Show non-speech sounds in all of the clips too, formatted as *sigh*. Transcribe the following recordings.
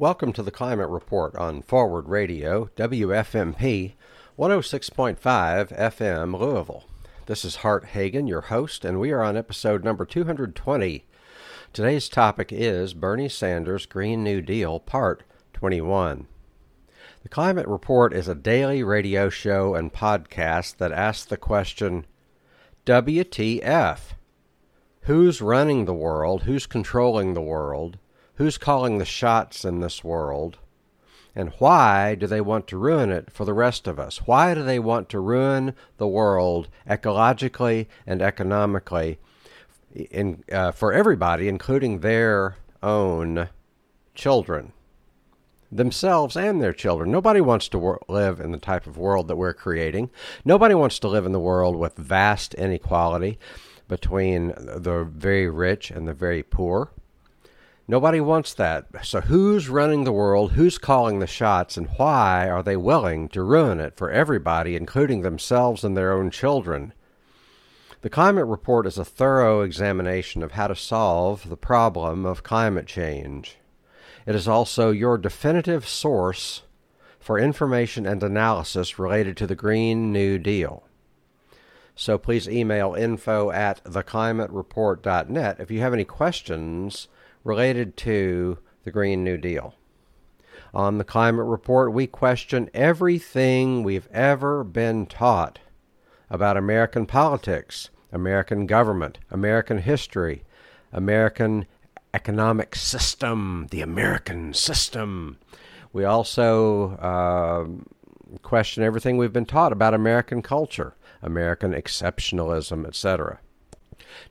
Welcome to the Climate Report on Forward Radio, WFMP 106.5 FM Louisville. This is Hart Hagen, your host, and we are on episode number 220. Today's topic is Bernie Sanders' Green New Deal, Part 21. The Climate Report is a daily radio show and podcast that asks the question WTF? Who's running the world? Who's controlling the world? Who's calling the shots in this world? And why do they want to ruin it for the rest of us? Why do they want to ruin the world ecologically and economically in, uh, for everybody, including their own children? themselves and their children. Nobody wants to wor- live in the type of world that we're creating. Nobody wants to live in the world with vast inequality between the very rich and the very poor. Nobody wants that. So, who's running the world? Who's calling the shots? And why are they willing to ruin it for everybody, including themselves and their own children? The Climate Report is a thorough examination of how to solve the problem of climate change. It is also your definitive source for information and analysis related to the Green New Deal. So please email info at theclimatereport.net if you have any questions related to the Green New Deal. On the Climate Report, we question everything we've ever been taught about American politics, American government, American history, American economic system, the American system. We also uh, question everything we've been taught about American culture, American exceptionalism, etc.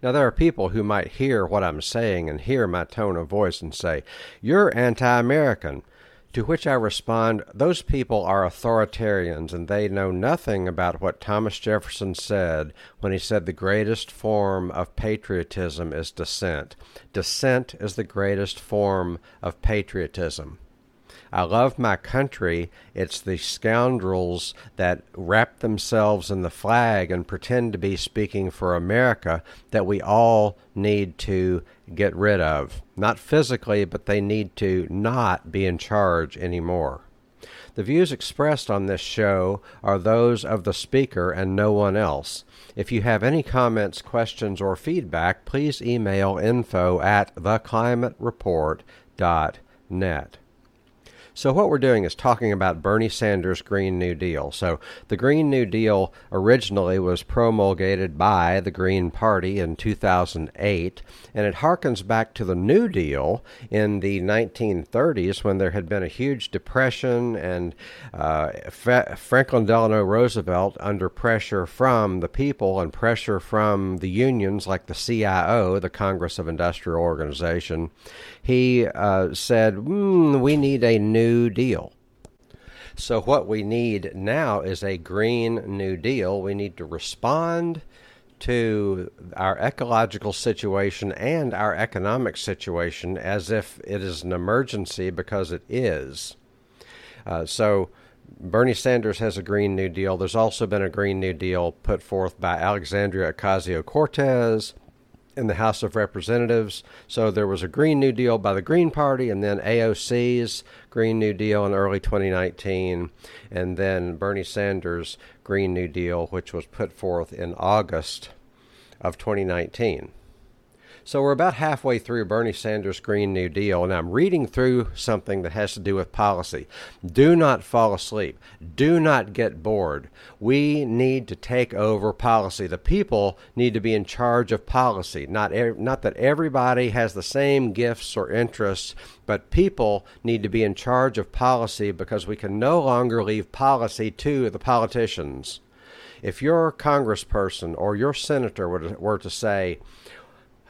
Now, there are people who might hear what I'm saying and hear my tone of voice and say, You're anti American. To which I respond, Those people are authoritarians and they know nothing about what Thomas Jefferson said when he said the greatest form of patriotism is dissent. Dissent is the greatest form of patriotism. I love my country. It's the scoundrels that wrap themselves in the flag and pretend to be speaking for America that we all need to get rid of. Not physically, but they need to not be in charge anymore. The views expressed on this show are those of the speaker and no one else. If you have any comments, questions, or feedback, please email info at theclimatereport.net. So, what we're doing is talking about Bernie Sanders' Green New Deal. So, the Green New Deal originally was promulgated by the Green Party in 2008, and it harkens back to the New Deal in the 1930s when there had been a huge depression and uh, Franklin Delano Roosevelt, under pressure from the people and pressure from the unions like the CIO, the Congress of Industrial Organization, he uh, said, mm, We need a New Deal. So, what we need now is a Green New Deal. We need to respond to our ecological situation and our economic situation as if it is an emergency because it is. Uh, so, Bernie Sanders has a Green New Deal. There's also been a Green New Deal put forth by Alexandria Ocasio Cortez in the House of Representatives. So there was a Green New Deal by the Green Party, and then AOC's Green New Deal in early 2019, and then Bernie Sanders' Green New Deal, which was put forth in August of 2019. So we're about halfway through Bernie Sanders' Green New Deal, and I'm reading through something that has to do with policy. Do not fall asleep. Do not get bored. We need to take over policy. The people need to be in charge of policy. Not, not that everybody has the same gifts or interests, but people need to be in charge of policy because we can no longer leave policy to the politicians. If your congressperson or your senator were to, were to say,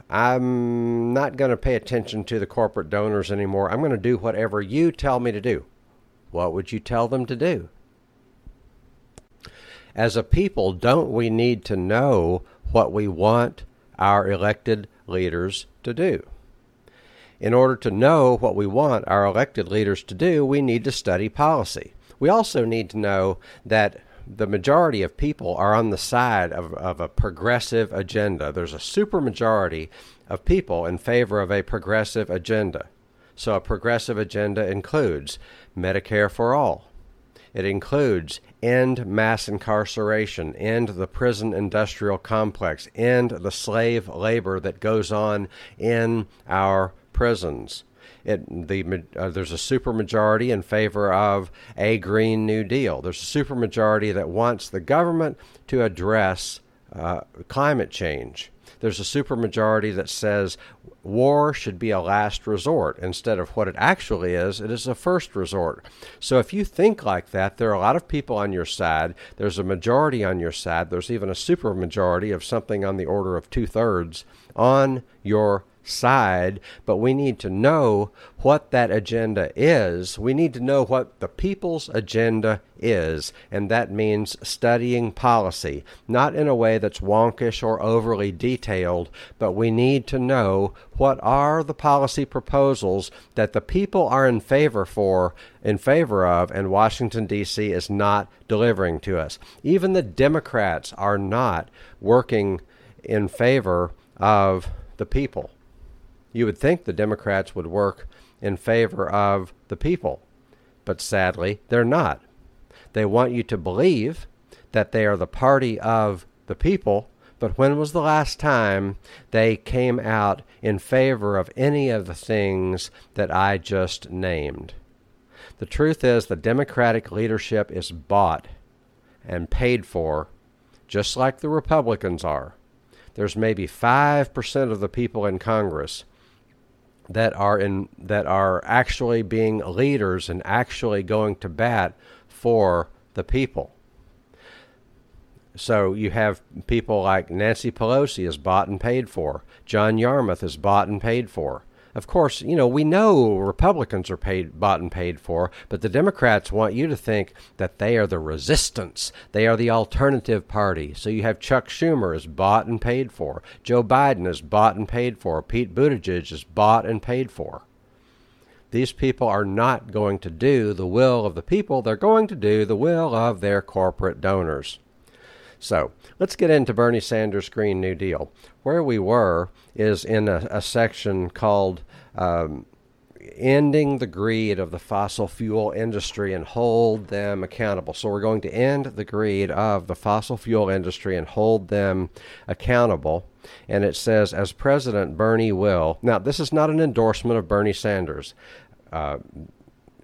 I'm not going to pay attention to the corporate donors anymore. I'm going to do whatever you tell me to do. What would you tell them to do? As a people, don't we need to know what we want our elected leaders to do? In order to know what we want our elected leaders to do, we need to study policy. We also need to know that the majority of people are on the side of, of a progressive agenda. There's a supermajority of people in favor of a progressive agenda. So a progressive agenda includes Medicare for all. It includes end mass incarceration, end the prison industrial complex, end the slave labor that goes on in our prisons. It, the, uh, there's a supermajority in favor of a Green New Deal. There's a supermajority that wants the government to address uh, climate change. There's a supermajority that says war should be a last resort instead of what it actually is. It is a first resort. So if you think like that, there are a lot of people on your side. There's a majority on your side. There's even a supermajority of something on the order of two thirds on your side, but we need to know what that agenda is. We need to know what the people's agenda is, and that means studying policy, not in a way that's wonkish or overly detailed, but we need to know what are the policy proposals that the people are in favor for in favor of and Washington DC is not delivering to us. Even the Democrats are not working in favor of the people. You would think the Democrats would work in favor of the people, but sadly, they're not. They want you to believe that they are the party of the people, but when was the last time they came out in favor of any of the things that I just named? The truth is, the Democratic leadership is bought and paid for, just like the Republicans are. There's maybe 5% of the people in Congress that are in that are actually being leaders and actually going to bat for the people. So you have people like Nancy Pelosi is bought and paid for. John Yarmuth is bought and paid for. Of course, you know, we know Republicans are paid, bought and paid for, but the Democrats want you to think that they are the resistance. They are the alternative party. So you have Chuck Schumer is bought and paid for. Joe Biden is bought and paid for. Pete Buttigieg is bought and paid for. These people are not going to do the will of the people. They're going to do the will of their corporate donors. So let's get into Bernie Sanders' Green New Deal. Where we were is in a, a section called um, Ending the Greed of the Fossil Fuel Industry and Hold Them Accountable. So we're going to end the greed of the fossil fuel industry and hold them accountable. And it says, as President Bernie will. Now, this is not an endorsement of Bernie Sanders. Uh,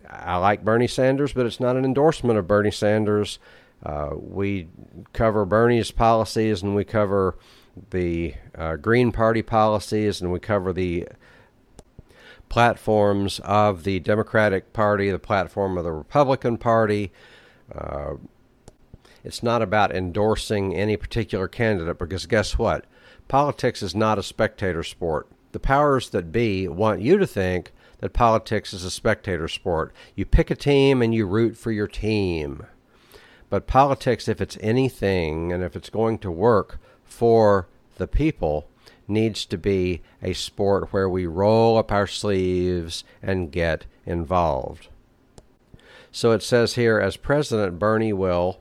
I like Bernie Sanders, but it's not an endorsement of Bernie Sanders. Uh, we cover Bernie's policies and we cover the uh, Green Party policies and we cover the platforms of the Democratic Party, the platform of the Republican Party. Uh, it's not about endorsing any particular candidate because guess what? Politics is not a spectator sport. The powers that be want you to think that politics is a spectator sport. You pick a team and you root for your team. But politics, if it's anything and if it's going to work for the people, needs to be a sport where we roll up our sleeves and get involved. So it says here, as President Bernie will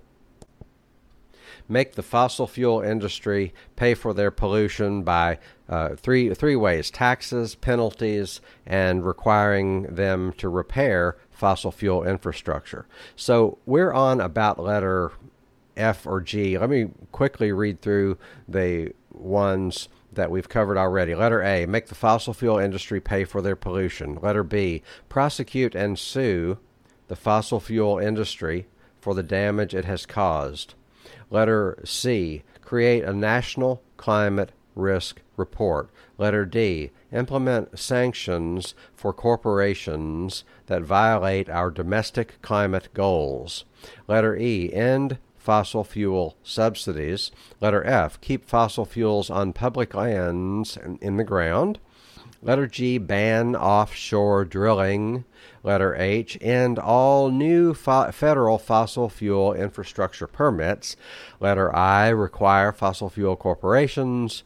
make the fossil fuel industry pay for their pollution by uh, three three ways: taxes, penalties, and requiring them to repair fossil fuel infrastructure. So we're on about letter F or G. Let me quickly read through the ones that we've covered already. Letter A, make the fossil fuel industry pay for their pollution. Letter B, prosecute and sue the fossil fuel industry for the damage it has caused. Letter C, create a national climate risk report. Letter D, implement sanctions for corporations that violate our domestic climate goals. Letter E, end fossil fuel subsidies. Letter F, keep fossil fuels on public lands and in the ground. Letter G, ban offshore drilling. Letter H, end all new fo- federal fossil fuel infrastructure permits. Letter I, require fossil fuel corporations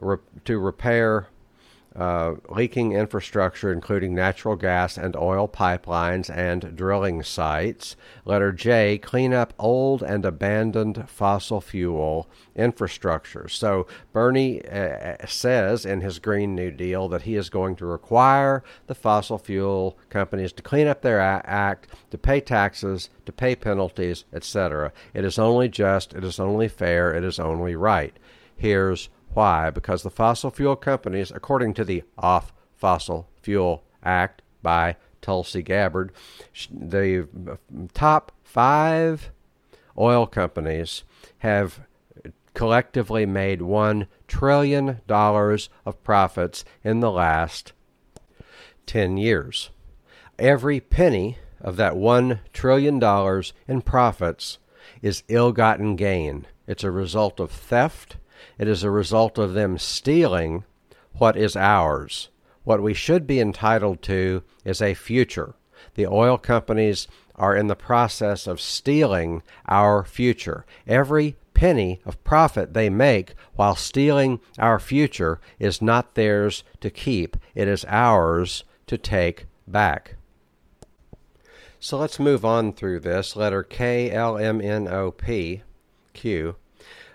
re- to repair uh, leaking infrastructure, including natural gas and oil pipelines and drilling sites. Letter J, clean up old and abandoned fossil fuel infrastructure. So Bernie uh, says in his Green New Deal that he is going to require the fossil fuel companies to clean up their act, to pay taxes, to pay penalties, etc. It is only just, it is only fair, it is only right. Here's why? Because the fossil fuel companies, according to the Off Fossil Fuel Act by Tulsi Gabbard, the uh, top five oil companies have collectively made $1 trillion of profits in the last 10 years. Every penny of that $1 trillion in profits is ill gotten gain. It's a result of theft it is a result of them stealing what is ours. What we should be entitled to is a future. The oil companies are in the process of stealing our future. Every penny of profit they make while stealing our future is not theirs to keep, it is ours to take back. So let's move on through this. Letter K L M N O P Q.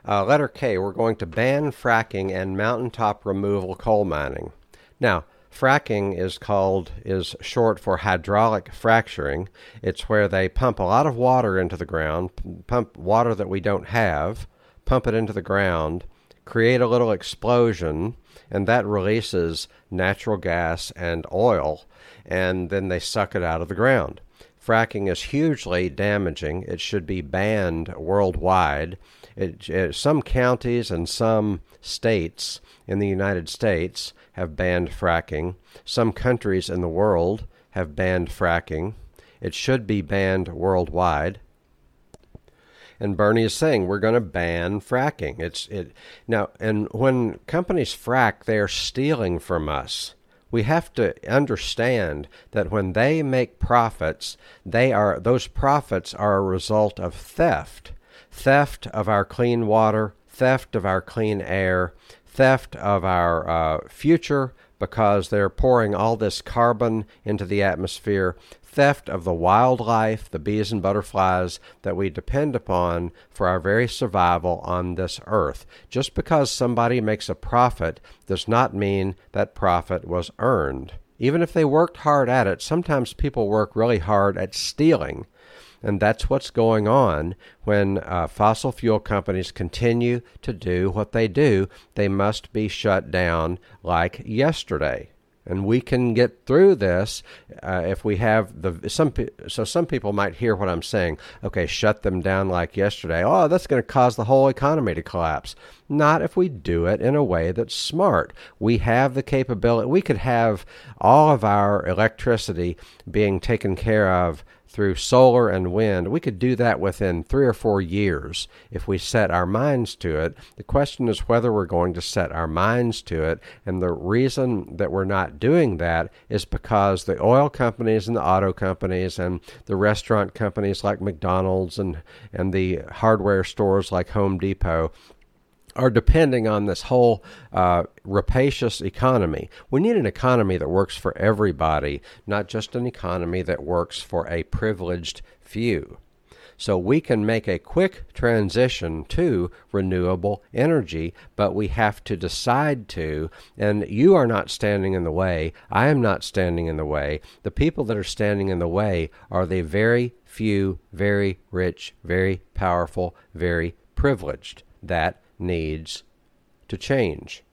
Uh, letter K, we're going to ban fracking and mountaintop removal coal mining. Now, fracking is called is short for hydraulic fracturing. It's where they pump a lot of water into the ground, pump water that we don't have, pump it into the ground, create a little explosion, and that releases natural gas and oil, and then they suck it out of the ground. Fracking is hugely damaging. It should be banned worldwide it, it, some counties and some states in the United States have banned fracking. Some countries in the world have banned fracking. It should be banned worldwide. And Bernie is saying we're going to ban fracking. It's it now, and when companies frack, they are stealing from us we have to understand that when they make profits, they are those profits are a result of theft theft of our clean water, theft of our clean air, theft of our uh, future because they're pouring all this carbon into the atmosphere, theft of the wildlife, the bees and butterflies that we depend upon for our very survival on this earth. Just because somebody makes a profit does not mean that profit was earned. Even if they worked hard at it, sometimes people work really hard at stealing and that's what's going on when uh, fossil fuel companies continue to do what they do. They must be shut down like yesterday. And we can get through this uh, if we have the some. So some people might hear what I'm saying. Okay, shut them down like yesterday. Oh, that's going to cause the whole economy to collapse. Not if we do it in a way that's smart. We have the capability. We could have all of our electricity being taken care of through solar and wind, we could do that within three or four years if we set our minds to it. The question is whether we're going to set our minds to it. And the reason that we're not doing that is because the oil companies and the auto companies and the restaurant companies like McDonald's and, and the hardware stores like Home Depot are depending on this whole uh, rapacious economy. We need an economy that works for everybody, not just an economy that works for a privileged few. So we can make a quick transition to renewable energy, but we have to decide to. And you are not standing in the way. I am not standing in the way. The people that are standing in the way are the very few, very rich, very powerful, very privileged. That needs to change.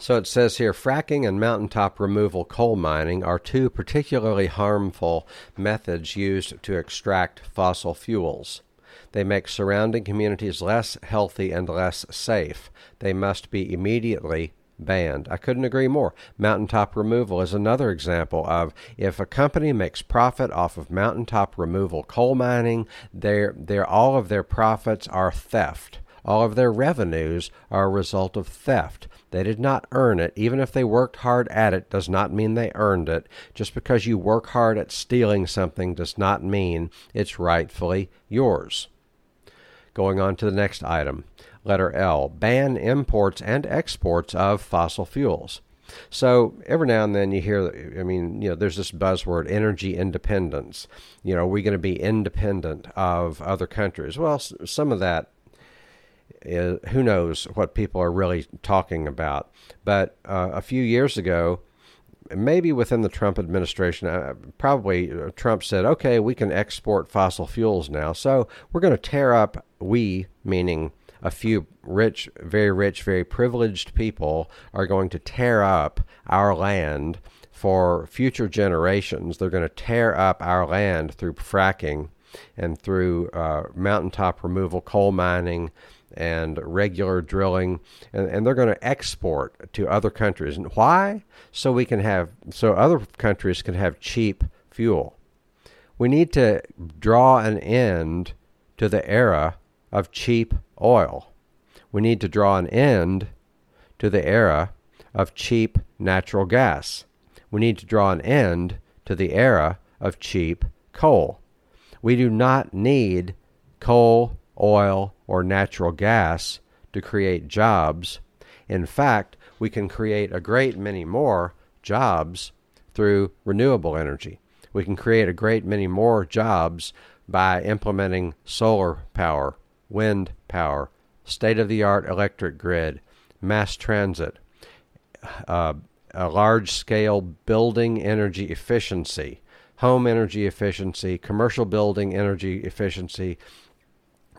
So it says here fracking and mountaintop removal coal mining are two particularly harmful methods used to extract fossil fuels. They make surrounding communities less healthy and less safe. They must be immediately banned. I couldn't agree more. Mountaintop removal is another example of if a company makes profit off of mountaintop removal coal mining, their, their, all of their profits are theft. All of their revenues are a result of theft. They did not earn it. Even if they worked hard at it, does not mean they earned it. Just because you work hard at stealing something does not mean it's rightfully yours. Going on to the next item. Letter L. Ban imports and exports of fossil fuels. So every now and then you hear, I mean, you know, there's this buzzword, energy independence. You know, are we going to be independent of other countries? Well, some of that is, who knows what people are really talking about. But uh, a few years ago, maybe within the Trump administration, uh, probably uh, Trump said, okay, we can export fossil fuels now. So we're going to tear up, we, meaning a few rich, very rich, very privileged people are going to tear up our land for future generations. They're going to tear up our land through fracking and through uh, mountaintop removal, coal mining, and regular drilling, and, and they're going to export to other countries. And why? So we can have, so other countries can have cheap fuel. We need to draw an end to the era of cheap oil. We need to draw an end to the era of cheap natural gas. We need to draw an end to the era of cheap coal. We do not need coal, oil, or natural gas to create jobs. In fact, we can create a great many more jobs through renewable energy. We can create a great many more jobs by implementing solar power, wind power, state of the art electric grid, mass transit, uh, a large scale building energy efficiency, home energy efficiency, commercial building energy efficiency,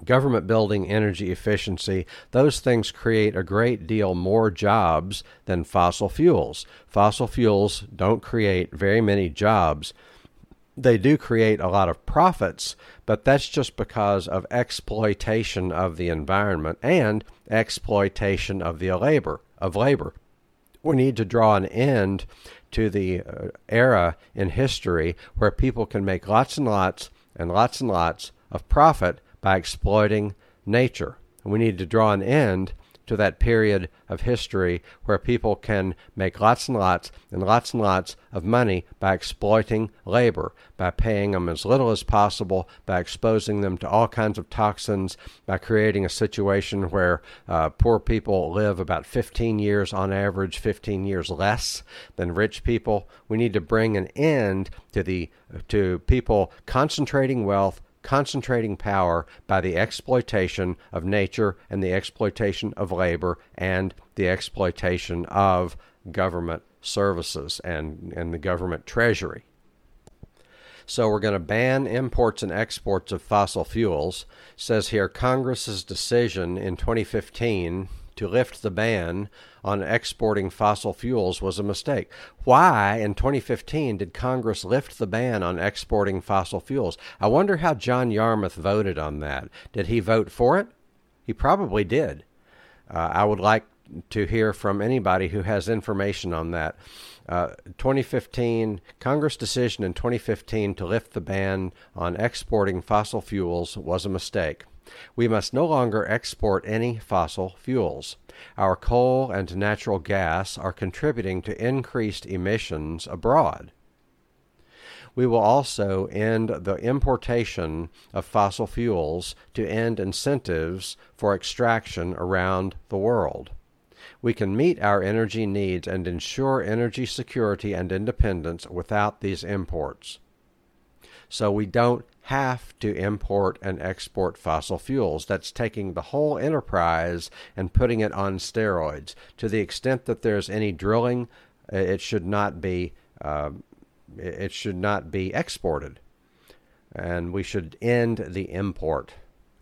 government building energy efficiency, those things create a great deal more jobs than fossil fuels. Fossil fuels don't create very many jobs they do create a lot of profits, but that's just because of exploitation of the environment and exploitation of the labor of labor. We need to draw an end to the uh, era in history where people can make lots and lots and lots and lots of profit by exploiting nature. We need to draw an end to that period of history where people can make lots and lots and lots and lots of money by exploiting labor, by paying them as little as possible, by exposing them to all kinds of toxins, by creating a situation where uh, poor people live about 15 years on average, 15 years less than rich people. We need to bring an end to the to people concentrating wealth concentrating power by the exploitation of nature and the exploitation of labor and the exploitation of government services and, and the government treasury. So we're going to ban imports and exports of fossil fuels. It says here Congress's decision in 2015 to lift the ban on exporting fossil fuels was a mistake. Why, in 2015, did Congress lift the ban on exporting fossil fuels? I wonder how John Yarmuth voted on that. Did he vote for it? He probably did. Uh, I would like to hear from anybody who has information on that. Uh, 2015 Congress decision in 2015 to lift the ban on exporting fossil fuels was a mistake. We must no longer export any fossil fuels. Our coal and natural gas are contributing to increased emissions abroad. We will also end the importation of fossil fuels to end incentives for extraction around the world. We can meet our energy needs and ensure energy security and independence without these imports. So we don't have to import and export fossil fuels. That's taking the whole enterprise and putting it on steroids. To the extent that there's any drilling, it should not be uh, it should not be exported, and we should end the import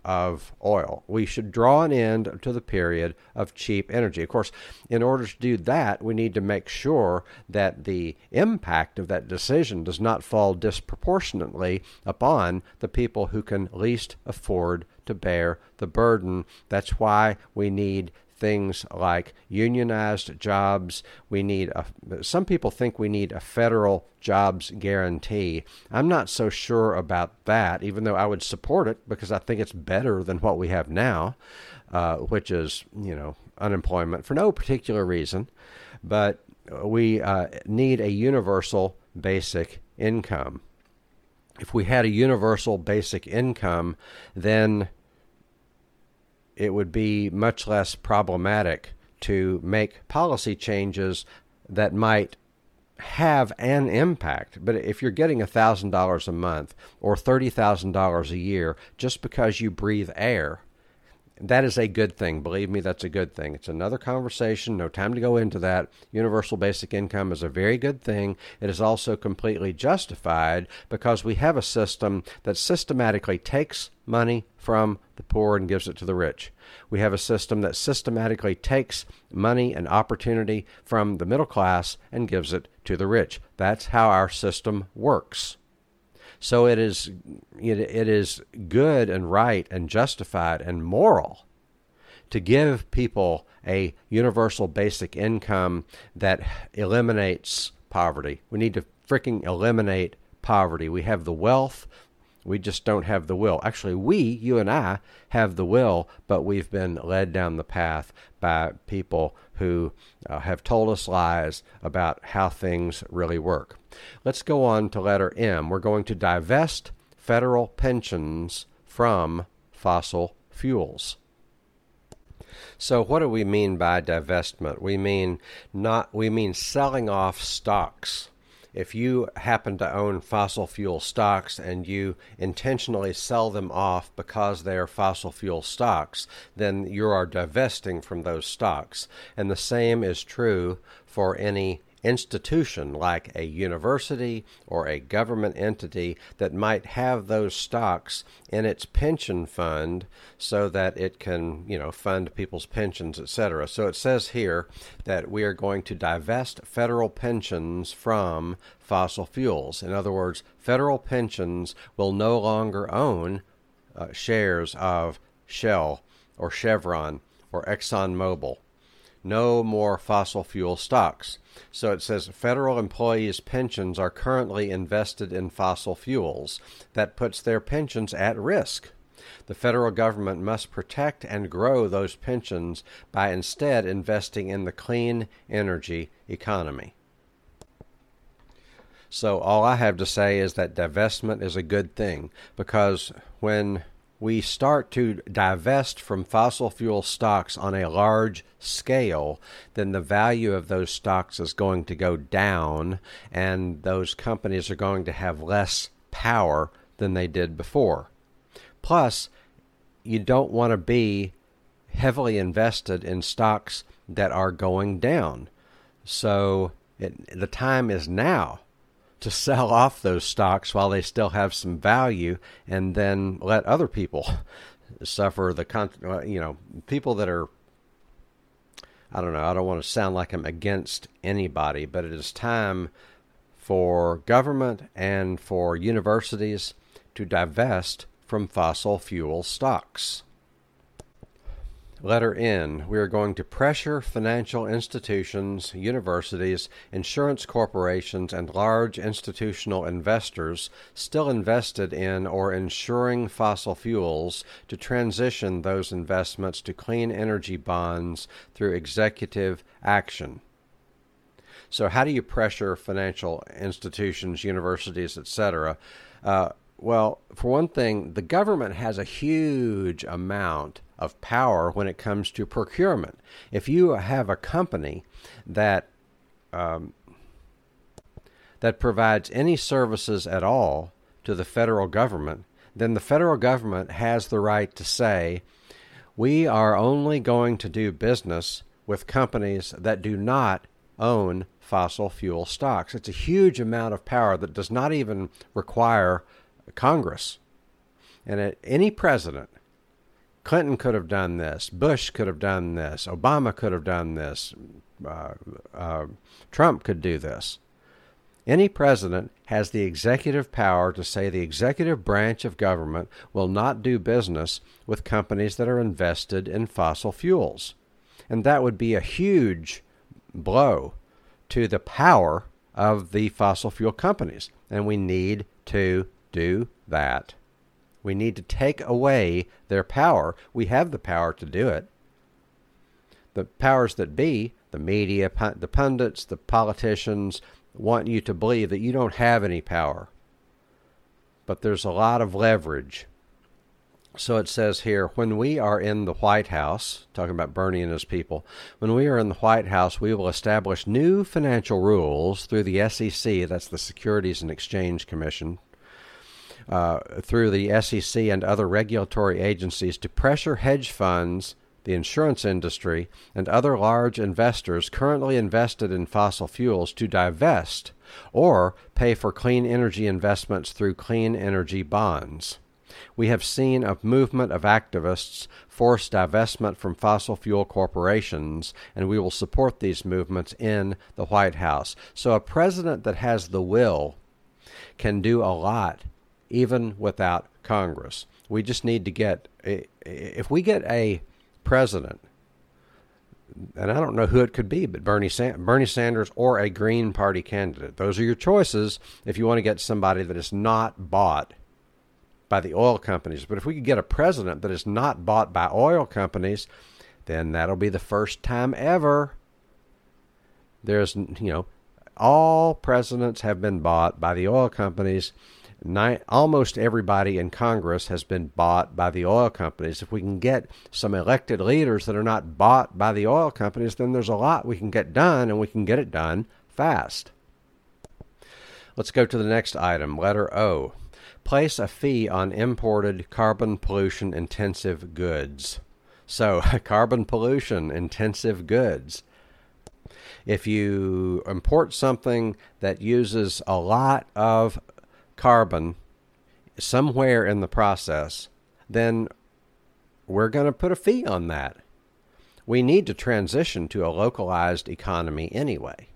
of oil. We should draw an end to the period of cheap energy. Of course, in order to do that, we need to make sure that the impact of that decision does not fall disproportionately upon the people who can least afford to bear the burden. That's why we need things like unionized jobs. We need a, some people think we need a federal jobs guarantee. I'm not so sure about that, even though I would support it because I think it's better than what we have now, uh, which is you know unemployment for no particular reason. But we uh, need a universal basic income. If we had a universal basic income, then it would be much less problematic to make policy changes that might have an impact. But if you're getting $1,000 a month or $30,000 a year just because you breathe air, that is a good thing. Believe me, that's a good thing. It's another conversation. No time to go into that. Universal basic income is a very good thing. It is also completely justified because we have a system that systematically takes money from the poor and gives it to the rich. We have a system that systematically takes money and opportunity from the middle class and gives it to the rich. That's how our system works. So it is it, it is good and right and justified and moral to give people a universal basic income that eliminates poverty. We need to freaking eliminate poverty. We have the wealth, we just don't have the will. Actually, we, you and I, have the will, but we've been led down the path by people who uh, have told us lies about how things really work. Let's go on to letter M. We're going to divest federal pensions from fossil fuels. So what do we mean by divestment? We mean not we mean selling off stocks if you happen to own fossil fuel stocks and you intentionally sell them off because they are fossil fuel stocks, then you are divesting from those stocks. And the same is true for any institution like a university or a government entity that might have those stocks in its pension fund so that it can, you know, fund people's pensions, etc. So it says here that we are going to divest federal pensions from fossil fuels. In other words, federal pensions will no longer own uh, shares of Shell or Chevron or ExxonMobil no more fossil fuel stocks. So it says federal employees' pensions are currently invested in fossil fuels. That puts their pensions at risk. The federal government must protect and grow those pensions by instead investing in the clean energy economy. So, all I have to say is that divestment is a good thing because when we start to divest from fossil fuel stocks on a large scale, then the value of those stocks is going to go down, and those companies are going to have less power than they did before. Plus, you don't want to be heavily invested in stocks that are going down. So, it, the time is now to sell off those stocks while they still have some value and then let other people *laughs* suffer the con- you know people that are I don't know I don't want to sound like I'm against anybody but it is time for government and for universities to divest from fossil fuel stocks Letter N. We are going to pressure financial institutions, universities, insurance corporations, and large institutional investors still invested in or insuring fossil fuels to transition those investments to clean energy bonds through executive action. So, how do you pressure financial institutions, universities, etc.? Uh, well, for one thing, the government has a huge amount of power when it comes to procurement. If you have a company that um, that provides any services at all to the federal government, then the federal government has the right to say, we are only going to do business with companies that do not own fossil fuel stocks. It's a huge amount of power that does not even require Congress. And any president Clinton could have done this. Bush could have done this. Obama could have done this. Uh, uh, Trump could do this. Any president has the executive power to say the executive branch of government will not do business with companies that are invested in fossil fuels. And that would be a huge blow to the power of the fossil fuel companies. And we need to do that. We need to take away their power. We have the power to do it. The powers that be, the media, the pundits, the politicians, want you to believe that you don't have any power. But there's a lot of leverage. So it says here when we are in the White House, talking about Bernie and his people, when we are in the White House, we will establish new financial rules through the SEC, that's the Securities and Exchange Commission, uh, through the SEC and other regulatory agencies to pressure hedge funds, the insurance industry, and other large investors currently invested in fossil fuels to divest or pay for clean energy investments through clean energy bonds we have seen a movement of activists force divestment from fossil fuel corporations, and we will support these movements in the White House. So, a president that has the will can do a lot even without Congress. We just need to get, if we get a president, and I don't know who it could be, but Bernie, Bernie Sanders or a Green Party candidate. Those are your choices if you want to get somebody that is not bought by the oil companies. But if we could get a president that is not bought by oil companies, then that'll be the first time ever. There's, you know, all presidents have been bought by the oil companies. Almost everybody in Congress has been bought by the oil companies. If we can get some elected leaders that are not bought by the oil companies, then there's a lot we can get done, and we can get it done fast. Let's go to the next item, letter O place a fee on imported carbon pollution intensive goods. So, *laughs* carbon pollution intensive goods. If you import something that uses a lot of carbon somewhere in the process, then we're going to put a fee on that. We need to transition to a localized economy anyway.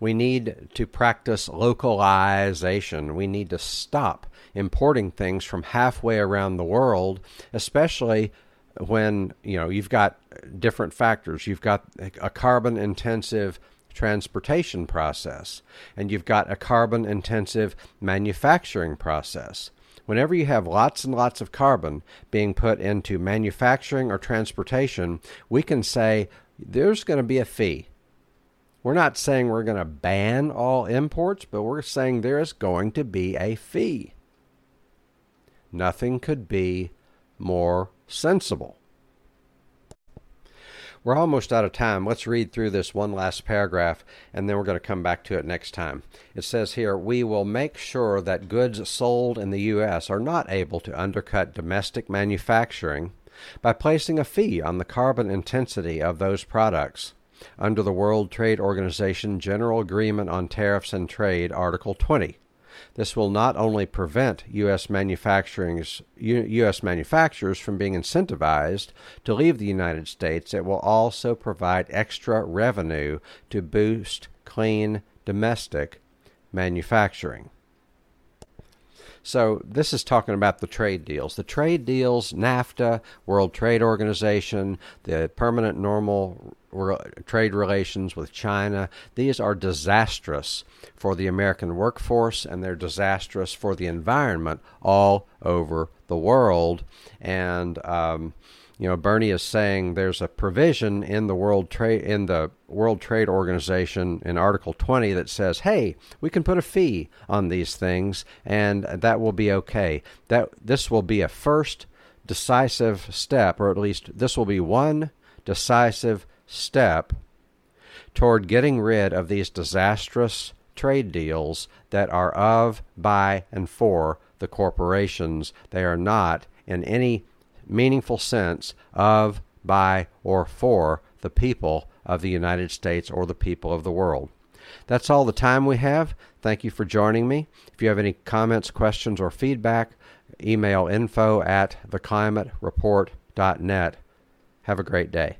We need to practice localization. We need to stop importing things from halfway around the world, especially when you know you've got different factors. You've got a carbon intensive transportation process, and you've got a carbon intensive manufacturing process. Whenever you have lots and lots of carbon being put into manufacturing or transportation, we can say there's going to be a fee. We're not saying we're going to ban all imports, but we're saying there is going to be a fee. Nothing could be more sensible. We're almost out of time. Let's read through this one last paragraph and then we're going to come back to it next time. It says here We will make sure that goods sold in the U.S. are not able to undercut domestic manufacturing by placing a fee on the carbon intensity of those products under the World Trade Organization General Agreement on Tariffs and Trade, Article 20. This will not only prevent U.S. manufacturing's U.S. manufacturers from being incentivized to leave the United States, it will also provide extra revenue to boost clean domestic manufacturing. So this is talking about the trade deals. The trade deals, NAFTA, World Trade Organization, the permanent normal trade relations with China, these are disastrous for the American workforce and they're disastrous for the environment all over the world. And um, you know, Bernie is saying there's a provision in the World Trade in the World Trade Organization in Article 20 that says, "Hey, we can put a fee on these things, and that will be okay. That this will be a first decisive step, or at least this will be one decisive step toward getting rid of these disastrous trade deals that are of, by, and for the corporations. They are not in any meaningful sense of, by, or for the people of the United States or the people of the world. That's all the time we have. Thank you for joining me. If you have any comments, questions, or feedback, email info at theclimatereport.net. Have a great day.